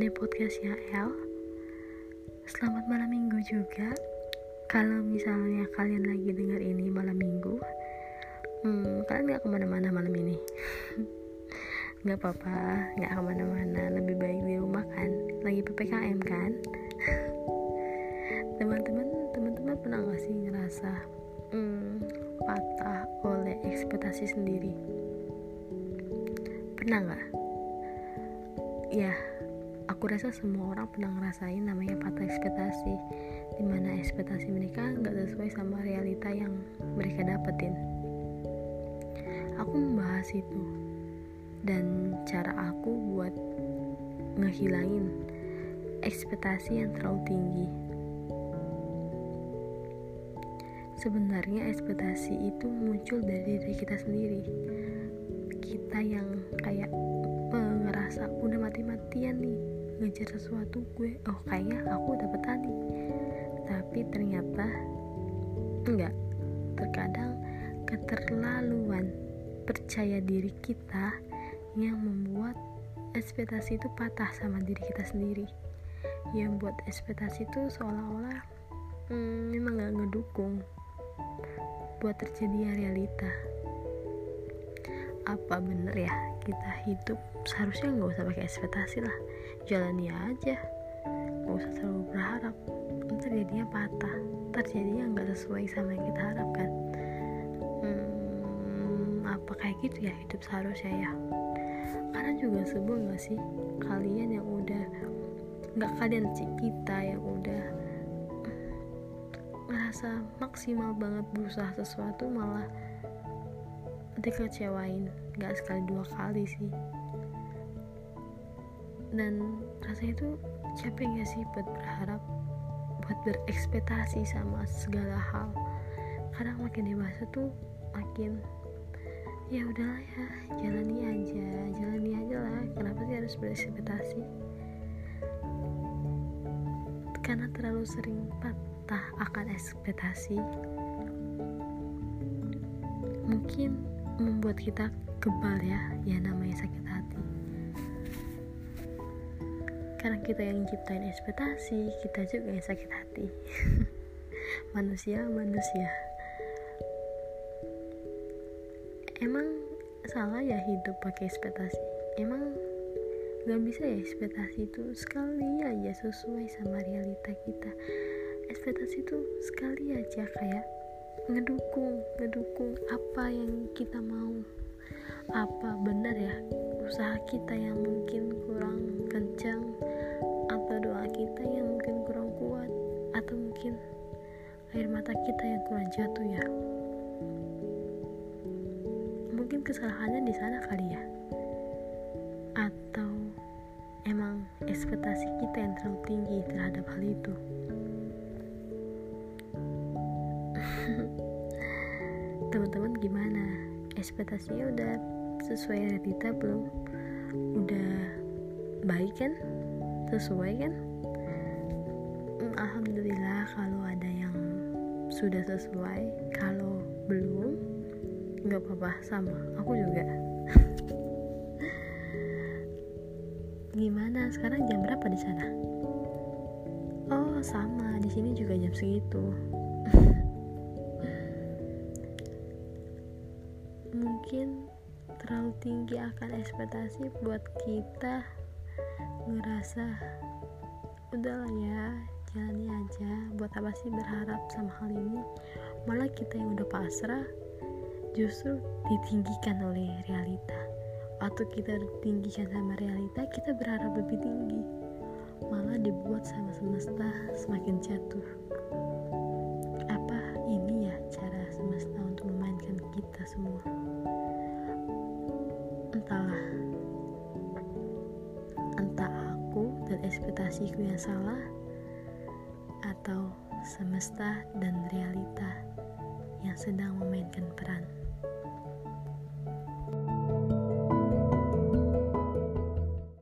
di podcastnya El. Selamat malam minggu juga. Kalau misalnya kalian lagi dengar ini malam minggu hmm, Kalian gak ke mana-mana malam ini. Gak apa-apa, gak ke mana-mana. Lebih baik di rumah kan? Lagi PPKM kan? Teman-teman Teman-teman pernah gak sih ngerasa hmm, Patah oleh ekspektasi sendiri? Pernah gak? Ya, aku rasa semua orang pernah ngerasain namanya patah ekspektasi di mana ekspektasi mereka nggak sesuai sama realita yang mereka dapetin. Aku membahas itu dan cara aku buat ngehilangin ekspektasi yang terlalu tinggi. Sebenarnya ekspektasi itu muncul dari diri kita sendiri. Kita yang kayak ngerasa udah mati-matian nih ngejar sesuatu gue oh kayaknya aku dapet tadi. Tapi ternyata enggak. Terkadang keterlaluan percaya diri kita yang membuat ekspektasi itu patah sama diri kita sendiri. Yang buat ekspektasi itu seolah-olah hmm, memang gak ngedukung buat terjadi realita. Apa bener ya kita hidup seharusnya nggak usah pakai ekspektasi lah jalani aja. Nggak usah terlalu berharap. Ntar jadinya patah. Ntar jadinya nggak sesuai sama yang kita harapkan. Hmm, apa kayak gitu ya hidup seharusnya ya. Karena juga sebel nggak sih kalian yang udah nggak kalian sih kita yang udah ngerasa maksimal banget berusaha sesuatu malah dikecewain. Nggak sekali dua kali sih dan rasanya itu capek gak sih buat berharap buat berekspektasi sama segala hal? Kadang makin dewasa tuh makin ya udahlah ya jalani aja jalani aja lah. Kenapa sih harus berekspektasi? Karena terlalu sering patah akan ekspektasi. Mungkin membuat kita kebal ya ya namanya sakit karena kita yang ciptain ekspektasi kita juga yang sakit hati. Manusia manusia. Emang salah ya hidup pakai ekspektasi? Emang gak bisa ya ekspektasi itu? Sekali aja sesuai sama realita kita. Ekspektasi itu sekali aja kayak ngedukung ngedukung apa yang kita mau. Apa benar ya usaha kita yang mungkin kurang kencang atau doa kita yang mungkin kurang kuat atau mungkin air mata kita yang kurang jatuh ya. Mungkin kesalahannya di sana kali ya. Atau emang ekspektasi kita yang terlalu tinggi terhadap hal itu. Teman-teman gimana? Ekspektasinya udah sesuai realita belum? Udah baik kan? Sesuai kan? Hmm, alhamdulillah kalau ada yang sudah sesuai. Kalau belum nggak apa-apa. Sama aku juga. Gimana? Sekarang jam berapa di sana? Oh sama. Di sini juga jam segitu. Mungkin terlalu tinggi akan ekspektasi buat kita ngerasa udahlah ya jalani aja. Buat apa sih berharap sama hal ini? Malah kita yang udah pasrah justru ditinggikan oleh realita. Atau kita ditinggikan sama realita kita berharap lebih tinggi. Malah dibuat sama semesta semakin jatuh. Apa ini ya cara semesta untuk memainkan kita semua ekspektasiku yang salah atau semesta dan realita yang sedang memainkan peran